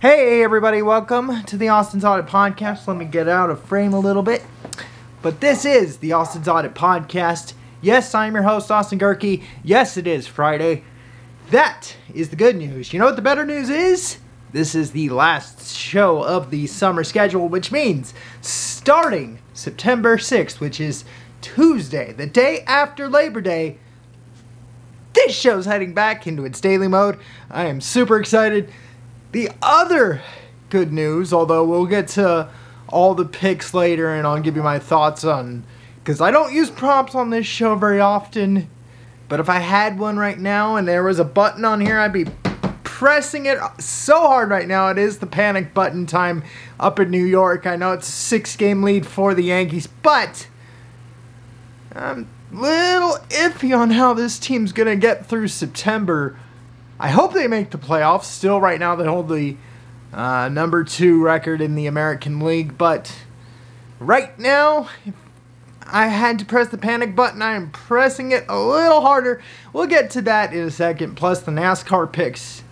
Hey, everybody, welcome to the Austin's Audit Podcast. Let me get out of frame a little bit. But this is the Austin's Audit Podcast. Yes, I'm your host, Austin Gehrke. Yes, it is Friday. That is the good news. You know what the better news is? This is the last show of the summer schedule, which means starting September 6th, which is Tuesday, the day after Labor Day, this show's heading back into its daily mode. I am super excited. The other good news, although we'll get to all the picks later and I'll give you my thoughts on because I don't use prompts on this show very often. But if I had one right now and there was a button on here, I'd be pressing it so hard right now. It is the panic button time up in New York. I know it's a six game lead for the Yankees, but I'm a little iffy on how this team's going to get through September. I hope they make the playoffs. Still, right now, they hold the uh, number two record in the American League, but right now, I had to press the panic button. I am pressing it a little harder. We'll get to that in a second, plus the NASCAR picks.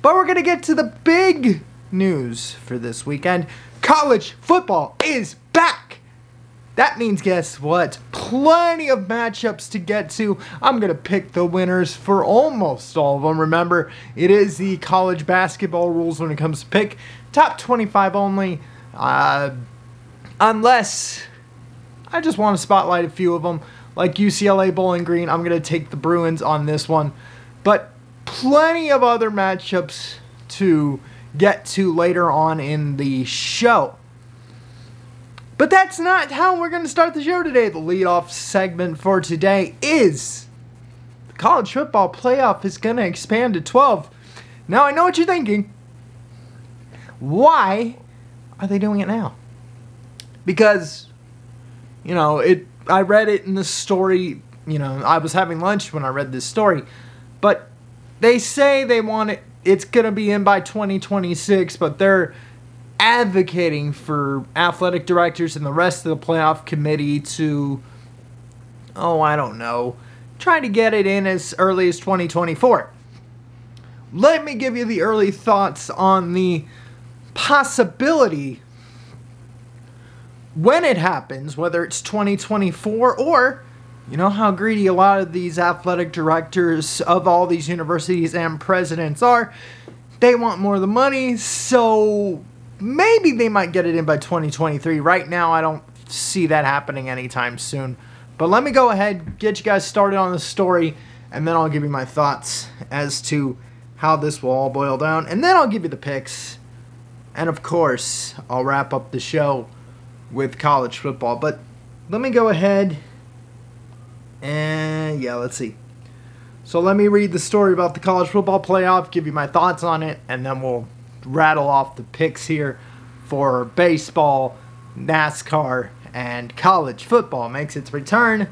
But we're going to get to the big news for this weekend. College football is back. That means, guess what? Plenty of matchups to get to. I'm going to pick the winners for almost all of them. Remember, it is the college basketball rules when it comes to pick. Top 25 only. Uh, unless I just want to spotlight a few of them, like UCLA Bowling Green. I'm going to take the Bruins on this one. But plenty of other matchups to get to later on in the show. But that's not how we're going to start the show today. The leadoff segment for today is the college football playoff is going to expand to 12. Now, I know what you're thinking. Why are they doing it now? Because, you know, it. I read it in the story. You know, I was having lunch when I read this story, but they say they want it. It's gonna be in by 2026, but they're advocating for athletic directors and the rest of the playoff committee to, oh, I don't know, try to get it in as early as 2024. Let me give you the early thoughts on the possibility when it happens, whether it's 2024 or you know how greedy a lot of these athletic directors of all these universities and presidents are. They want more of the money, so maybe they might get it in by 2023. Right now, I don't see that happening anytime soon. But let me go ahead, get you guys started on the story, and then I'll give you my thoughts as to how this will all boil down. And then I'll give you the picks. And of course, I'll wrap up the show with college football. But let me go ahead and yeah, let's see. So let me read the story about the college football playoff, give you my thoughts on it, and then we'll rattle off the picks here for baseball, NASCAR, and college football makes its return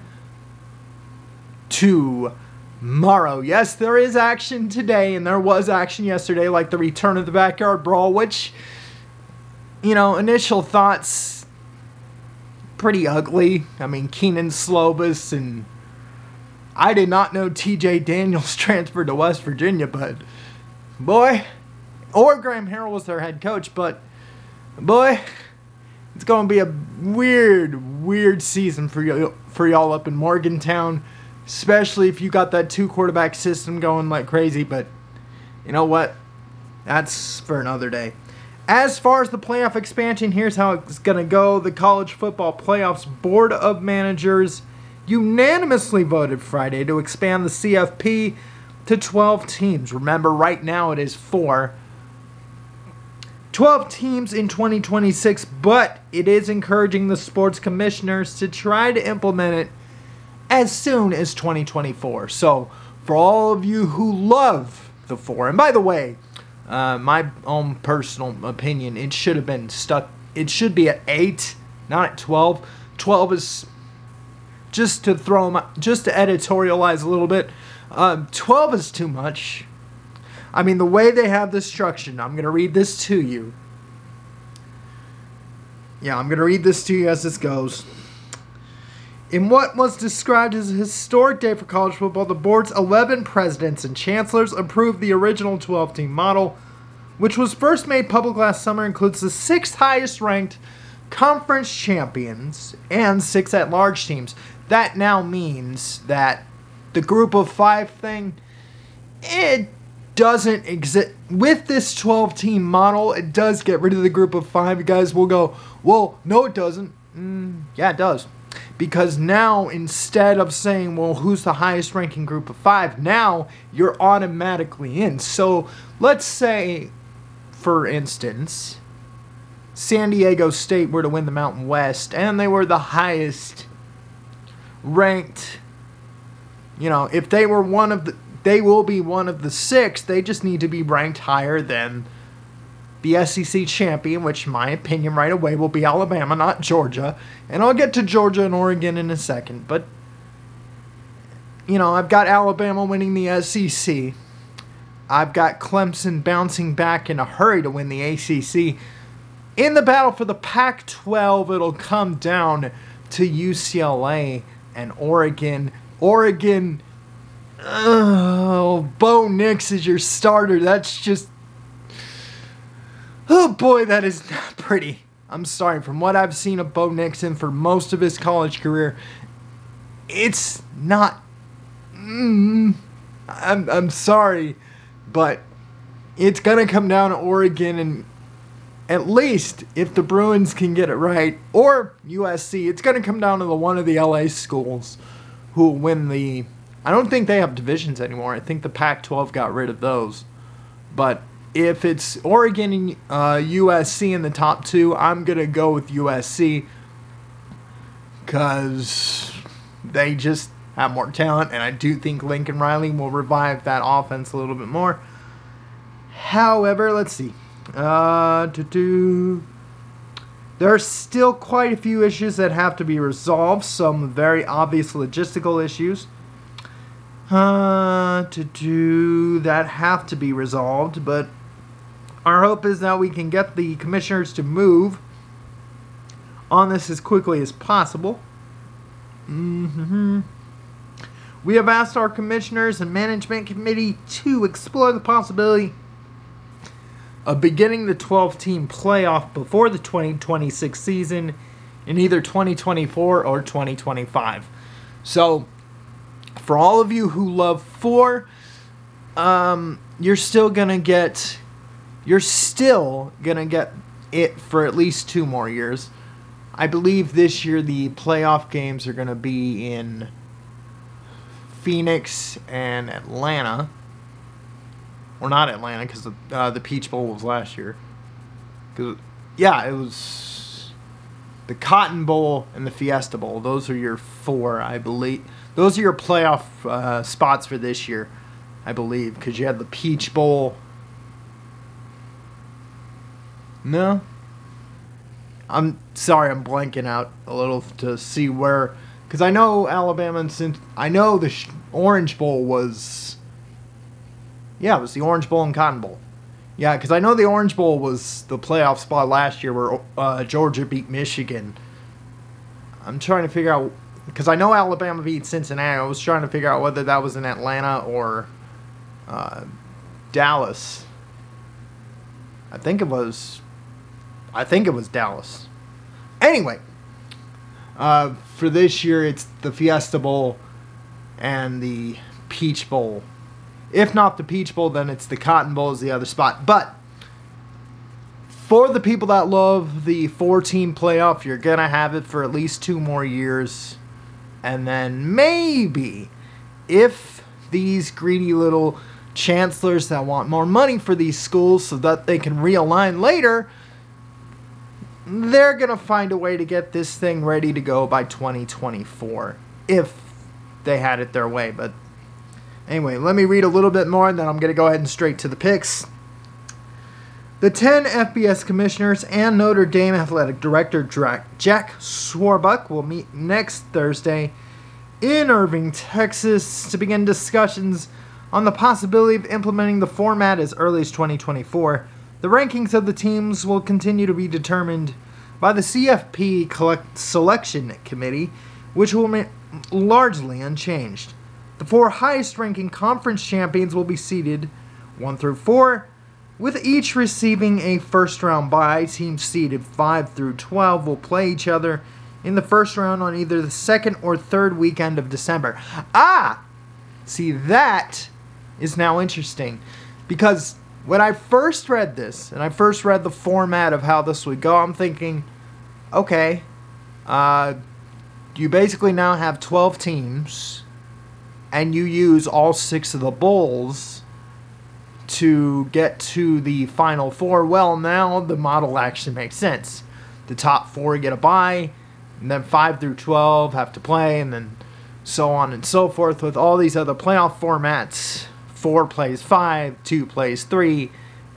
tomorrow. Yes, there is action today, and there was action yesterday, like the return of the backyard brawl, which, you know, initial thoughts pretty ugly. I mean, Kedon Slovis and I did not know TJ Daniels transferred to West Virginia, but boy, or Graham Harrell was their head coach, but boy, it's going to be a weird, weird season for you for y'all up in Morgantown, especially if you got that two quarterback system going like crazy. But you know what? That's for another day. As far as the playoff expansion, here's how it's going to go. The College Football Playoffs Board of Managers unanimously voted Friday to expand the CFP to 12 teams. Remember, right now it is four. 12 teams in 2026, but it is encouraging the sports commissioners to try to implement it as soon as 2024. So, for all of you who love the four, and by the way, uh, my own personal opinion, it should have been stuck. It should be at eight, not at 12. 12 is just to throw them, just to editorialize a little bit. Uh, 12 is too much. I mean, the way they have this structure, I'm going to read this to you. Yeah, I'm going to read this to you as this goes. In what was described as a historic day for college football, the board's 11 presidents and chancellors approved the original 12 team model, which was first made public last summer, includes the sixth highest ranked conference champions and six at large teams. That now means that the group of five thing, it doesn't exist. With this 12 team model, it does get rid of the group of five. You guys will go, well, no, it doesn't. Mm, yeah, it does. Because now, instead of saying, well, who's the highest ranking group of five, now you're automatically in. So let's say, for instance, San Diego State were to win the Mountain West and they were the highest ranked, you know, if they were one of the, they will be one of the six, they just need to be ranked higher than the SEC champion, which, my opinion, right away will be Alabama, not Georgia. And I'll get to Georgia and Oregon in a second. But, you know, I've got Alabama winning the SEC. I've got Clemson bouncing back in a hurry to win the ACC. In the battle for the Pac 12, it'll come down to UCLA and Oregon. Oregon, oh, Bo Nix is your starter. That's just Oh boy, that is not pretty. I'm sorry, from what I've seen of Bo Nix, Nixon for most of his college career, it's not. Mm, I'm, I'm sorry, but it's going to come down to Oregon, and at least if the Bruins can get it right, or USC, it's going to come down to the one of the LA schools who will win the. I don't think they have divisions anymore. I think the Pac 12 got rid of those. But if it's Oregon and uh, USC in the top two, I'm going to go with USC because they just have more talent, and I do think Lincoln Riley will revive that offense a little bit more. However, let's see. Uh, there are still quite a few issues that have to be resolved, some very obvious logistical issues uh, to do that have to be resolved, but our hope is that we can get the commissioners to move on this as quickly as possible. Mm-hmm. We have asked our commissioners and management committee to explore the possibility of beginning the 12 team playoff before the 2026 season in either 2024 or 2025. So, for all of you who love four, um, you're still to get you're still to get it for at least two more years. I believe this year the playoff games are to be in Phoenix and Atlanta. Or not Atlanta, because the, uh, the Peach Bowl was last year. Yeah, it was the Cotton Bowl and the Fiesta Bowl. Those are your four, I believe. Those are your playoff uh, spots for this year, I believe, because you had the Peach Bowl no. I'm sorry, I'm blanking out a little to see where, because I know Alabama and since I know the sh- Orange Bowl was. Yeah, it was the Orange Bowl and Cotton Bowl. Yeah, because I know the Orange Bowl was the playoff spot last year where uh, Georgia beat Michigan. I'm trying to figure out because I know Alabama beat Cincinnati. I was trying to figure out whether that was in Atlanta or uh, Dallas. I think it was I think it was Dallas. Anyway, uh, for this year, it's the Fiesta Bowl and the Peach Bowl. If not the Peach Bowl, then it's the Cotton Bowl is the other spot. But for the people that love the four team playoff, you're going to have it for at least two more years. And then maybe if these greedy little chancellors that want more money for these schools so that they can realign later they're going to find a way to get this thing ready to go by 2024 if they had it their way. But anyway, let me read a little bit more and then I'm going to go ahead and straight to the picks. The 10 FBS commissioners and Notre Dame athletic director Jack Swarbrick will meet next Thursday in Irving, Texas to begin discussions on the possibility of implementing the format as early as 2024 the rankings of the teams will continue to be determined by the CFP Selection Committee, which will remain largely unchanged. The four highest ranking conference champions will be seeded 1 through 4, with each receiving a first round bye. Teams seeded 5 through 12 will play each other in the first round on either the second or third weekend of December. Ah! See, that is now interesting because when I first read this and I first read the format of how this would go, I'm thinking, okay, uh, you basically now have 12 teams and you use all six of the bowls to get to the final four. Well, now the model actually makes sense. The top four get a bye, and then 5 through 12 have to play, and then so on and so forth with all these other playoff formats. 4 plays 5, 2 plays 3,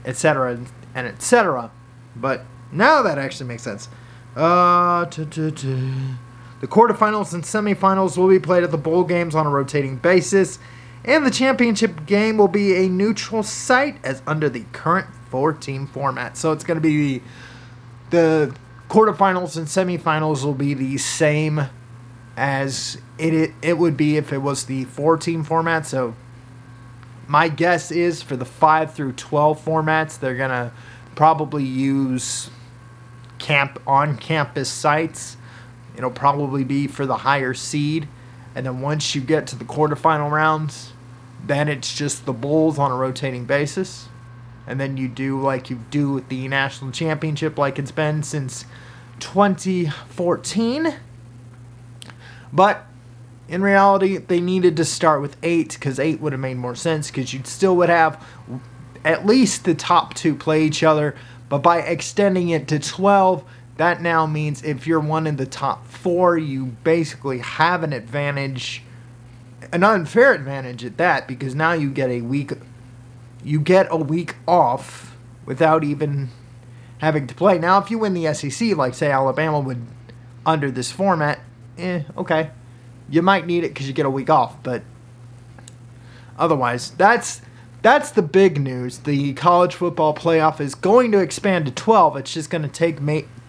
etc., and etc. But now that actually makes sense. Uh, the quarterfinals and semifinals will be played at the bowl games on a rotating basis, and the championship game will be a neutral site as under the current four-team format. So it's going to be the, quarterfinals and semifinals will be the same as it, it it would be if it was the four-team format. So my guess is for the 5 through 12 formats, they're going to probably use camp on campus sites It'll probably be for the higher seed. And then once you get to the quarterfinal rounds, then it's just the Bulls on a rotating basis. And then you do like you do with the national championship, like it's been since 2014. But in reality, they needed to start with eight because eight would have made more sense because you still would have at least the top two play each other. But by extending it to 12, that now means if you're one in the top four, you basically have an advantage, an unfair advantage at that, because now you get a week, you get a week off without even having to play. Now, if you win the SEC, like say Alabama would, under this format, eh, okay, you might need it because you get a week off, but otherwise, that's that's the big news. The college football playoff is going to expand to 12. It's just going to take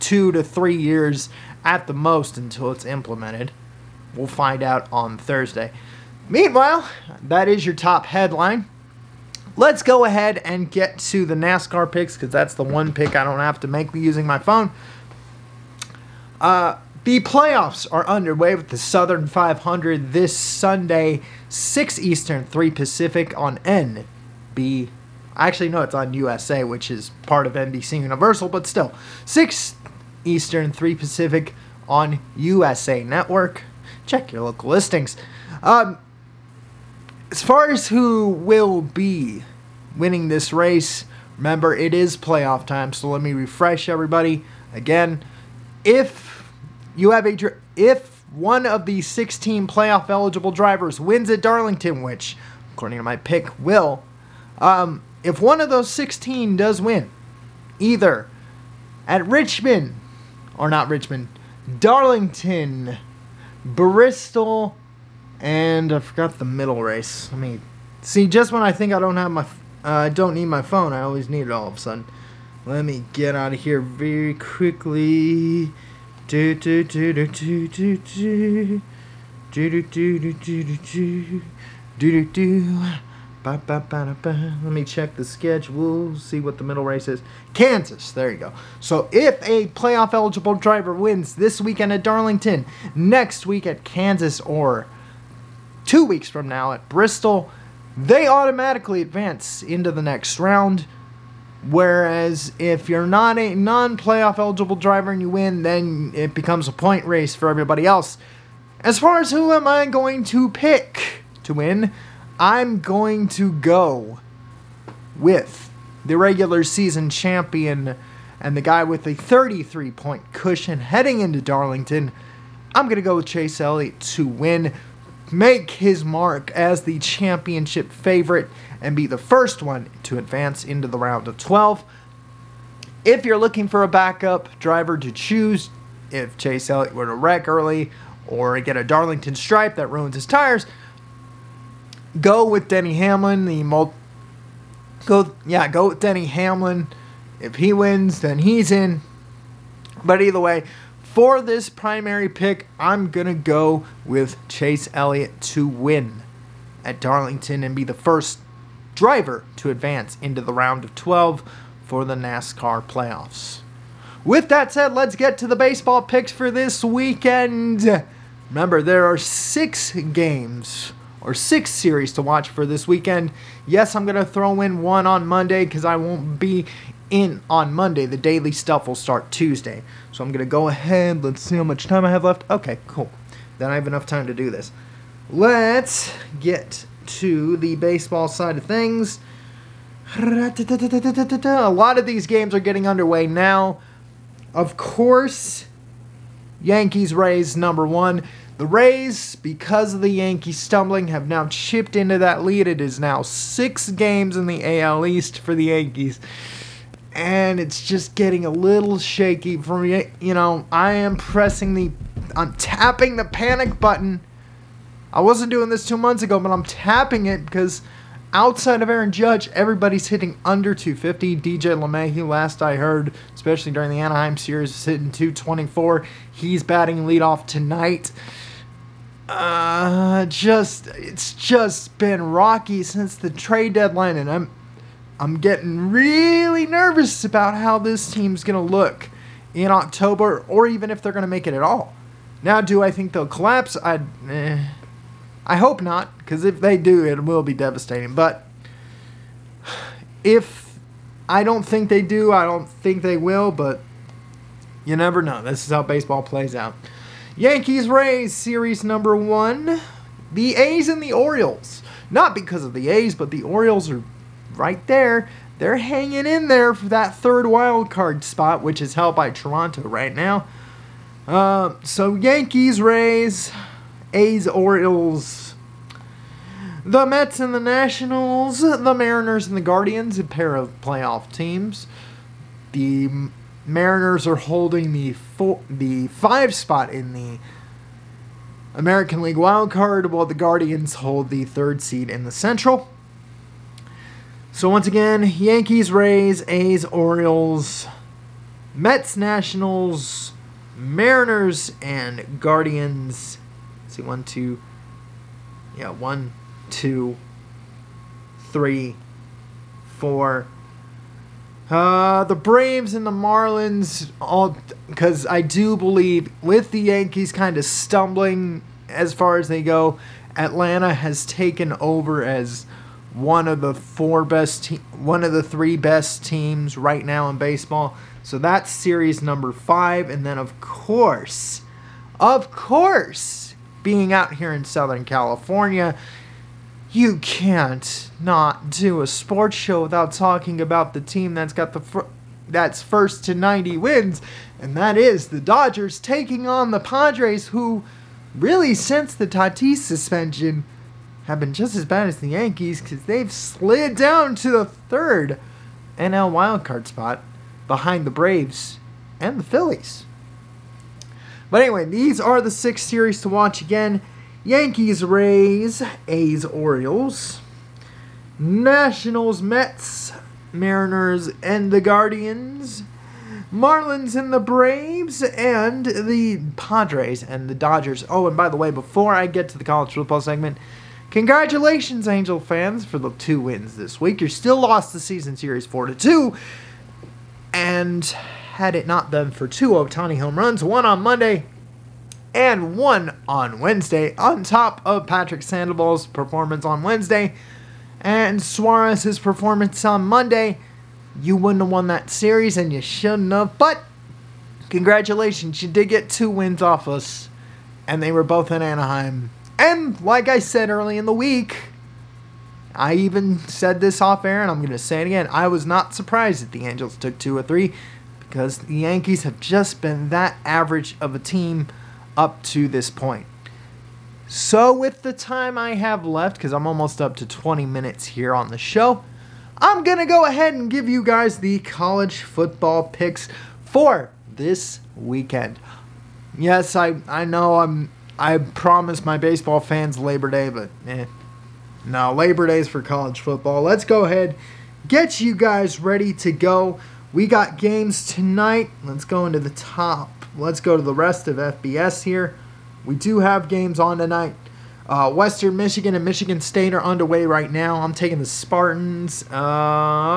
two to three years at the most until it's implemented. We'll find out on Thursday. Meanwhile, that is your top headline. Let's go ahead and get to the NASCAR picks because that's the one pick I don't have to make using my phone. Uh, the playoffs are underway with the Southern 500 this Sunday, 6 Eastern, 3 Pacific on NB. Actually, no, it's on USA, which is part of NBC Universal, but still. 6 Eastern, 3 Pacific on USA Network. Check your local listings. Um, as far as who will be winning this race, remember it is playoff time, so let me refresh everybody again. If you have a if one of the 16 playoff eligible drivers wins at Darlington, which according to my pick will, um, if one of those 16 does win, either at Richmond, or not Richmond, Darlington, Bristol, and I forgot the middle race. I mean, see, just when I think I don't have my, uh, I don't need my phone, I always need it all of a sudden. Let me get out of here very quickly. Do do do do do do do do do do do do do do do. Let me check the schedule, see what the middle race is. Kansas, there you go. So if a playoff eligible driver wins this weekend at Darlington, next week at Kansas, or two weeks from now at Bristol, they automatically advance into the next round. Whereas if you're not a non playoff eligible driver and you win, then it becomes a point race for everybody else. As far as who am I going to pick to win, I'm going to go with the regular season champion and the guy with a 33 point cushion heading into Darlington. I'm going to go with Chase Elliott to win, make his mark as the championship favorite, and be the first one to advance into the round of 12. If you're looking for a backup driver to choose, if Chase Elliott were to wreck early or get a Darlington stripe that ruins his tires, go with Denny Hamlin. The go yeah, go with Denny Hamlin. If he wins, then he's in. But either way, for this primary pick, I'm gonna go with Chase Elliott to win at Darlington and be the first driver to advance into the round of 12 for the NASCAR playoffs. With that said, let's get to the baseball picks for this weekend. Remember, there are six games or six series to watch for this weekend. Yes, I'm going to throw in one on Monday because I won't be in on Monday. The daily stuff will start Tuesday. So I'm going to go ahead. Let's see how much time I have left. Okay, cool. Then I have enough time to do this. Let's get to the baseball side of things. A lot of these games are getting underway now. Of course, Yankees Rays number one. The Rays, because of the Yankees stumbling, have now chipped into that lead. It is now six games in the AL East for the Yankees. And it's just getting a little shaky for me. You know, I am pressing the. I'm tapping the panic button. I wasn't doing this two months ago, but I'm tapping it because outside of Aaron Judge, everybody's hitting under 250. DJ LeMahieu, last I heard, especially during the Anaheim series, is hitting 224. He's batting leadoff tonight. Uh, just it's just been rocky since the trade deadline, and I'm I'm getting really nervous about how this team's gonna look in October, or even if they're gonna make it at all. Now, do I think they'll collapse? I. Eh. I hope not, because if they do, it will be devastating. But if I don't think they do, I don't think they will, but you never know. This is how baseball plays out. Yankees Rays series number one. The A's and the Orioles. Not because of the A's, but the Orioles are right there. They're hanging in there for that third wild card spot, which is held by Toronto right now. Uh, so Yankees, Rays. A's, Orioles, the Mets and the Nationals, the Mariners and the Guardians, a pair of playoff teams. The Mariners are holding the four, the five spot in the American League wild card, while the Guardians hold the third seed in the Central. So once again, Yankees, Rays, A's, Orioles, Mets, Nationals, Mariners, and Guardians see, one, two, yeah, one, two, three, four. Uh, the Braves and the Marlins, all because I do believe with the Yankees kind of stumbling as far as they go, Atlanta has taken over as one of the four best, te- one of the three best teams right now in baseball. So that's series number five, and then of course, of course, being out here in Southern California, you can't not do a sports show without talking about the team that's got the fr- that's first to 90 wins, and that is the Dodgers taking on the Padres, who really since the Tatis suspension have been just as bad as the Yankees because they've slid down to the third NL wildcard spot behind the Braves and the Phillies. But anyway, these are the six series to watch again Yankees, Rays, A's, Orioles, Nationals, Mets, Mariners, and the Guardians. Marlins and the Braves, and the Padres and the Dodgers. Oh, and by the way, before I get to the college football segment, congratulations, Angel fans, for the two wins this week. You still lost the season series 4 to 2. And had it not been for two Ohtani home runs, one on Monday and one on Wednesday, on top of Patrick Sandoval's performance on Wednesday and Suarez's performance on Monday, you wouldn't have won that series and you shouldn't have. But congratulations, you did get two wins off us, and they were both in Anaheim. And like I said early in the week, I even said this off air, and I'm going to say it again. I was not surprised that the Angels took two or three because the Yankees have just been that average of a team up to this point. So, with the time I have left, because I'm almost up to 20 minutes here on the show, I'm going to go ahead and give you guys the college football picks for this weekend. Yes, I, I know I'm I promised my baseball fans Labor Day, but eh. No, Labor Day's for college football. Let's go ahead, get you guys ready to go. We got games tonight. Let's go into the top. Let's go to the rest of FBS here. We do have games on tonight. Uh, Western Michigan and Michigan State are underway right now. I'm taking the Spartans. Uh,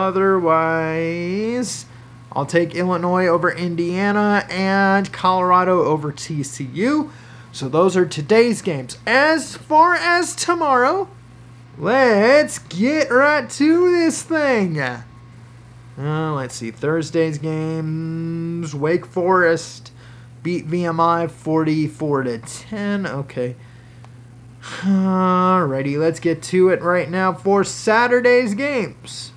otherwise, I'll take Illinois over Indiana and Colorado over TCU. So those are today's games. As far as tomorrow, let's get right to this thing. Uh, let's see. Thursday's games. Wake Forest beat VMI 44 to 10. Okay. Alrighty, let's get to it right now for Saturday's games.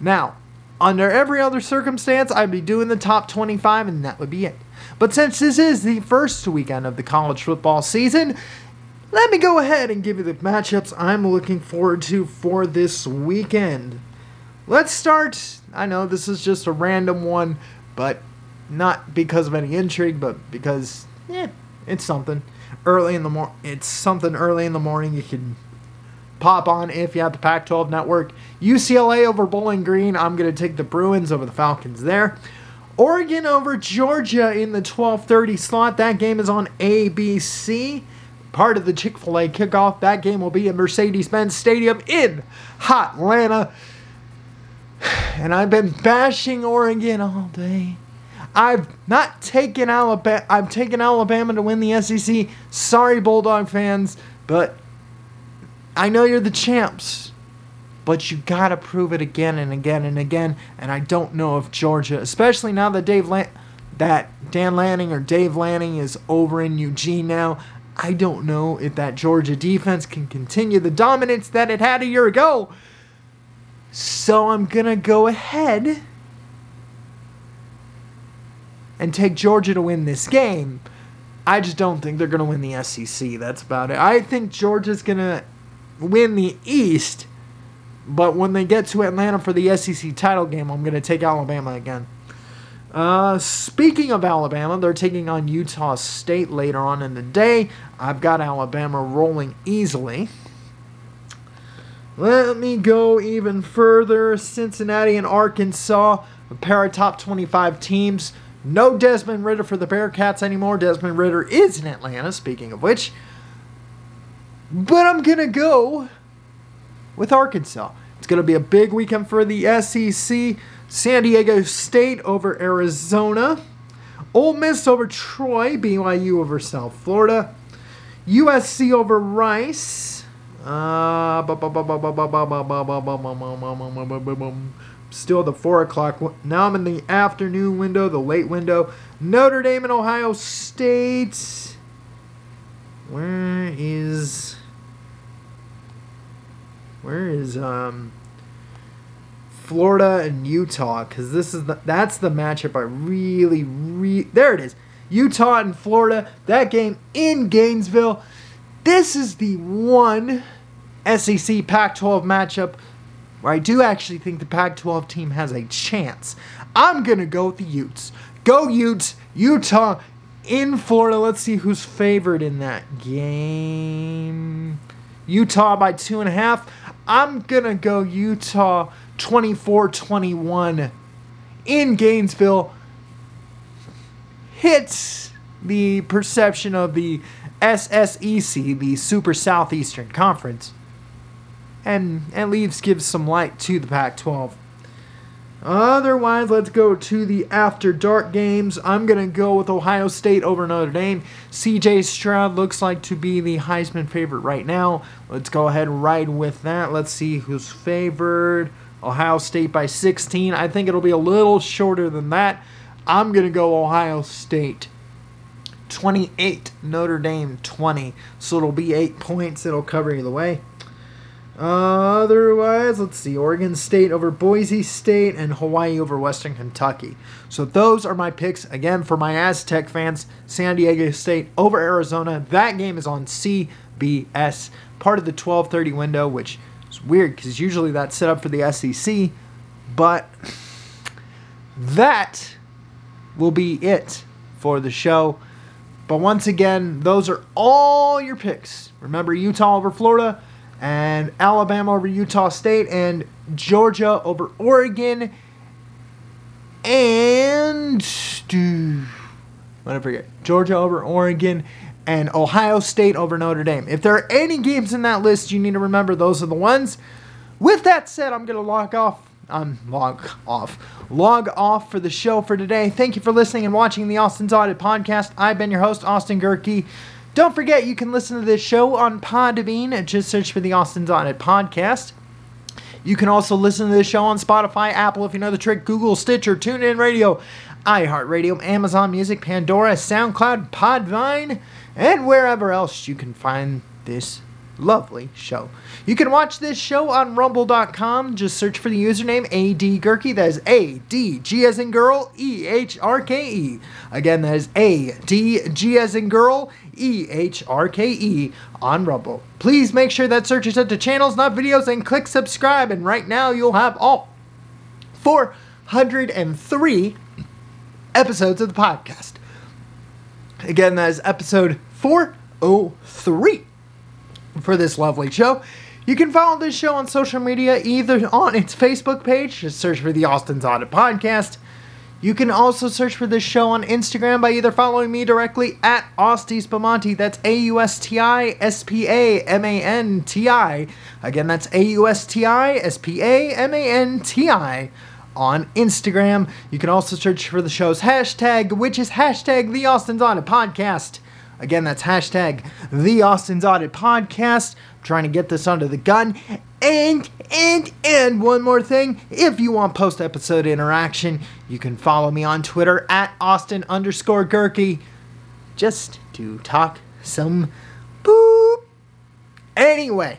Now, under every other circumstance, I'd be doing the top 25 and that would be it. But since this is the first weekend of the college football season, let me go ahead and give you the matchups I'm looking forward to for this weekend. Let's start. I know this is just a random one, but not because of any intrigue, but because, yeah, it's something early in the morning. It's something early in the morning you can pop on if you have the Pac 12 network. UCLA over Bowling Green. I'm to take the Bruins over the Falcons there. Oregon over Georgia in the 12:30 slot. That game is on ABC. Part of the Chick-fil-A kickoff. That game will be at Mercedes-Benz Stadium in Atlanta. And I've been bashing Oregon all day. I've not taken Alabama. I've taken Alabama to win the SEC. Sorry, Bulldog fans, but I know you're the champs. But you gotta prove it again and again and again. And I don't know if Georgia, especially now that Dave Lan- that Dan Lanning or Dave Lanning is over in Eugene now. I don't know if that Georgia defense can continue the dominance that it had a year ago. So I'm gonna go ahead and take Georgia to win this game. I just don't think they're going to win the SEC. That's about it. I think Georgia's going to win the East, but when they get to Atlanta for the SEC title game, I'm going to take Alabama again. Uh, speaking of Alabama, they're taking on Utah State later on in the day. I've got Alabama rolling easily. Let me go even further. Cincinnati and Arkansas, a pair of top 25 teams. No Desmond Ridder for the Bearcats anymore. Desmond Ridder is in Atlanta, speaking of which. But I'm going to go with Arkansas. It's going to be a big weekend for the SEC. San Diego State over Arizona. Ole Miss over Troy. BYU over South Florida. USC over Rice. Uh, still the four o'clock. Now I'm in the afternoon window, the late window. Notre Dame and Ohio State. Where is where is um Florida and Utah? Because this is the that's the matchup I really re there it is. Utah and Florida. That game in Gainesville. This is the one SEC Pac-12 matchup where I do actually think the Pac 12 team has a chance. I'm going to go with the Utes. Go Utes, Utah in Florida. Let's see who's favored in that game. Utah by two and a half. I'm going to go Utah 24 21 in Gainesville. Hits the perception of the SSEC, the Super Southeastern Conference and at least gives some light to the Pac 12. Otherwise, let's go to the after dark games. I'm going to go with Ohio State over Notre Dame. CJ Stroud looks like to be the Heisman favorite right now. Let's go ahead and ride with that. Let's see who's favored. Ohio State by 16. I think it'll be a little shorter than that. I'm going to go Ohio State 28, Notre Dame 20. So it'll be 8 points. It'll cover either way. Otherwise, let's see Oregon State over Boise State and Hawaii over Western Kentucky. So those are my picks. Again, for my Aztec fans, San Diego State over Arizona. That game is on CBS, part of the 12:30 window, which is weird because usually that's set up for the SEC. But that will be it for the show. But once again, those are all your picks. Remember Utah over Florida and Alabama over Utah State, and Georgia over Oregon. And What did I forget? Georgia over Oregon and Ohio State over Notre Dame. If there are any games in that list, you need to remember those are the ones. With that said, I'm going to lock off. I'm um, log off. Log off for the show for today. Thank you for listening and watching the Austin's Audit podcast. I've been your host, Austin Gehrke. Don't forget, you can listen to this show on Podbean. Just search for the Austin's Audit podcast. You can also listen to this show on Spotify, Apple, if you know the trick, Google, Stitcher, TuneIn Radio, iHeartRadio, Amazon Music, Pandora, SoundCloud, Podvine, and wherever else you can find this lovely show. You can watch this show on rumble.com. Just search for the username AD Gehrke. That is A D G as in girl, E H R K E. Again, that is A D G as in girl, E H R K E on Rumble. Please make sure that search is set to channels, not videos, and click subscribe. And right now, you'll have all 403 episodes of the podcast. Again, that is episode 403 for this lovely show. You can follow this show on social media either on its Facebook page, just search for the Austin's Audit Podcast. You can also search for this show on Instagram by either following me directly at Austi Spamanti. That's A U S T I S P A M A N T I. Again, that's A U S T I S P A M A N T I on Instagram. You can also search for the show's hashtag, which is hashtag the Austin's Audit Podcast. Again, that's hashtag the Austin's Audit Podcast. I'm trying to get this under the gun. And, and, and one more thing. If you want post episode interaction, you can follow me on Twitter at Austin underscore Gehrke just to talk some boop. Anyway,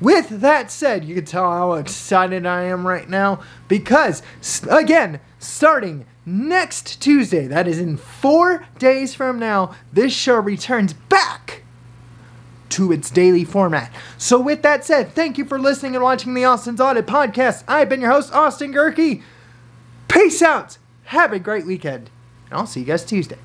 with that said, you can tell how excited I am right now because, again, starting next Tuesday, that is in four days from now, this show returns back to its daily format. So, with that said, thank you for listening and watching the Austin's Audit Podcast. I've been your host, Austin Gehrke. Peace out. Have a great weekend. And I'll see you guys Tuesday.